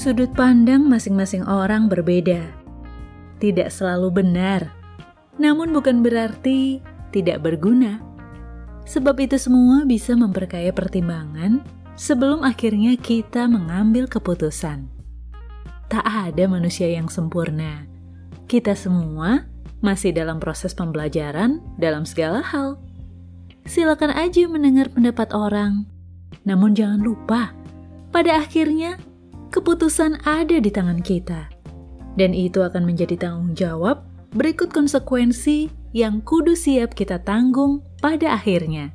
Sudut pandang masing-masing orang berbeda. Tidak selalu benar, namun bukan berarti tidak berguna. Sebab itu semua bisa memperkaya pertimbangan sebelum akhirnya kita mengambil keputusan. Tak ada manusia yang sempurna. Kita semua masih dalam proses pembelajaran dalam segala hal. Silakan aja mendengar pendapat orang, namun jangan lupa, pada akhirnya keputusan ada di tangan kita, dan itu akan menjadi tanggung jawab berikut konsekuensi yang kudu siap kita tanggung pada akhirnya.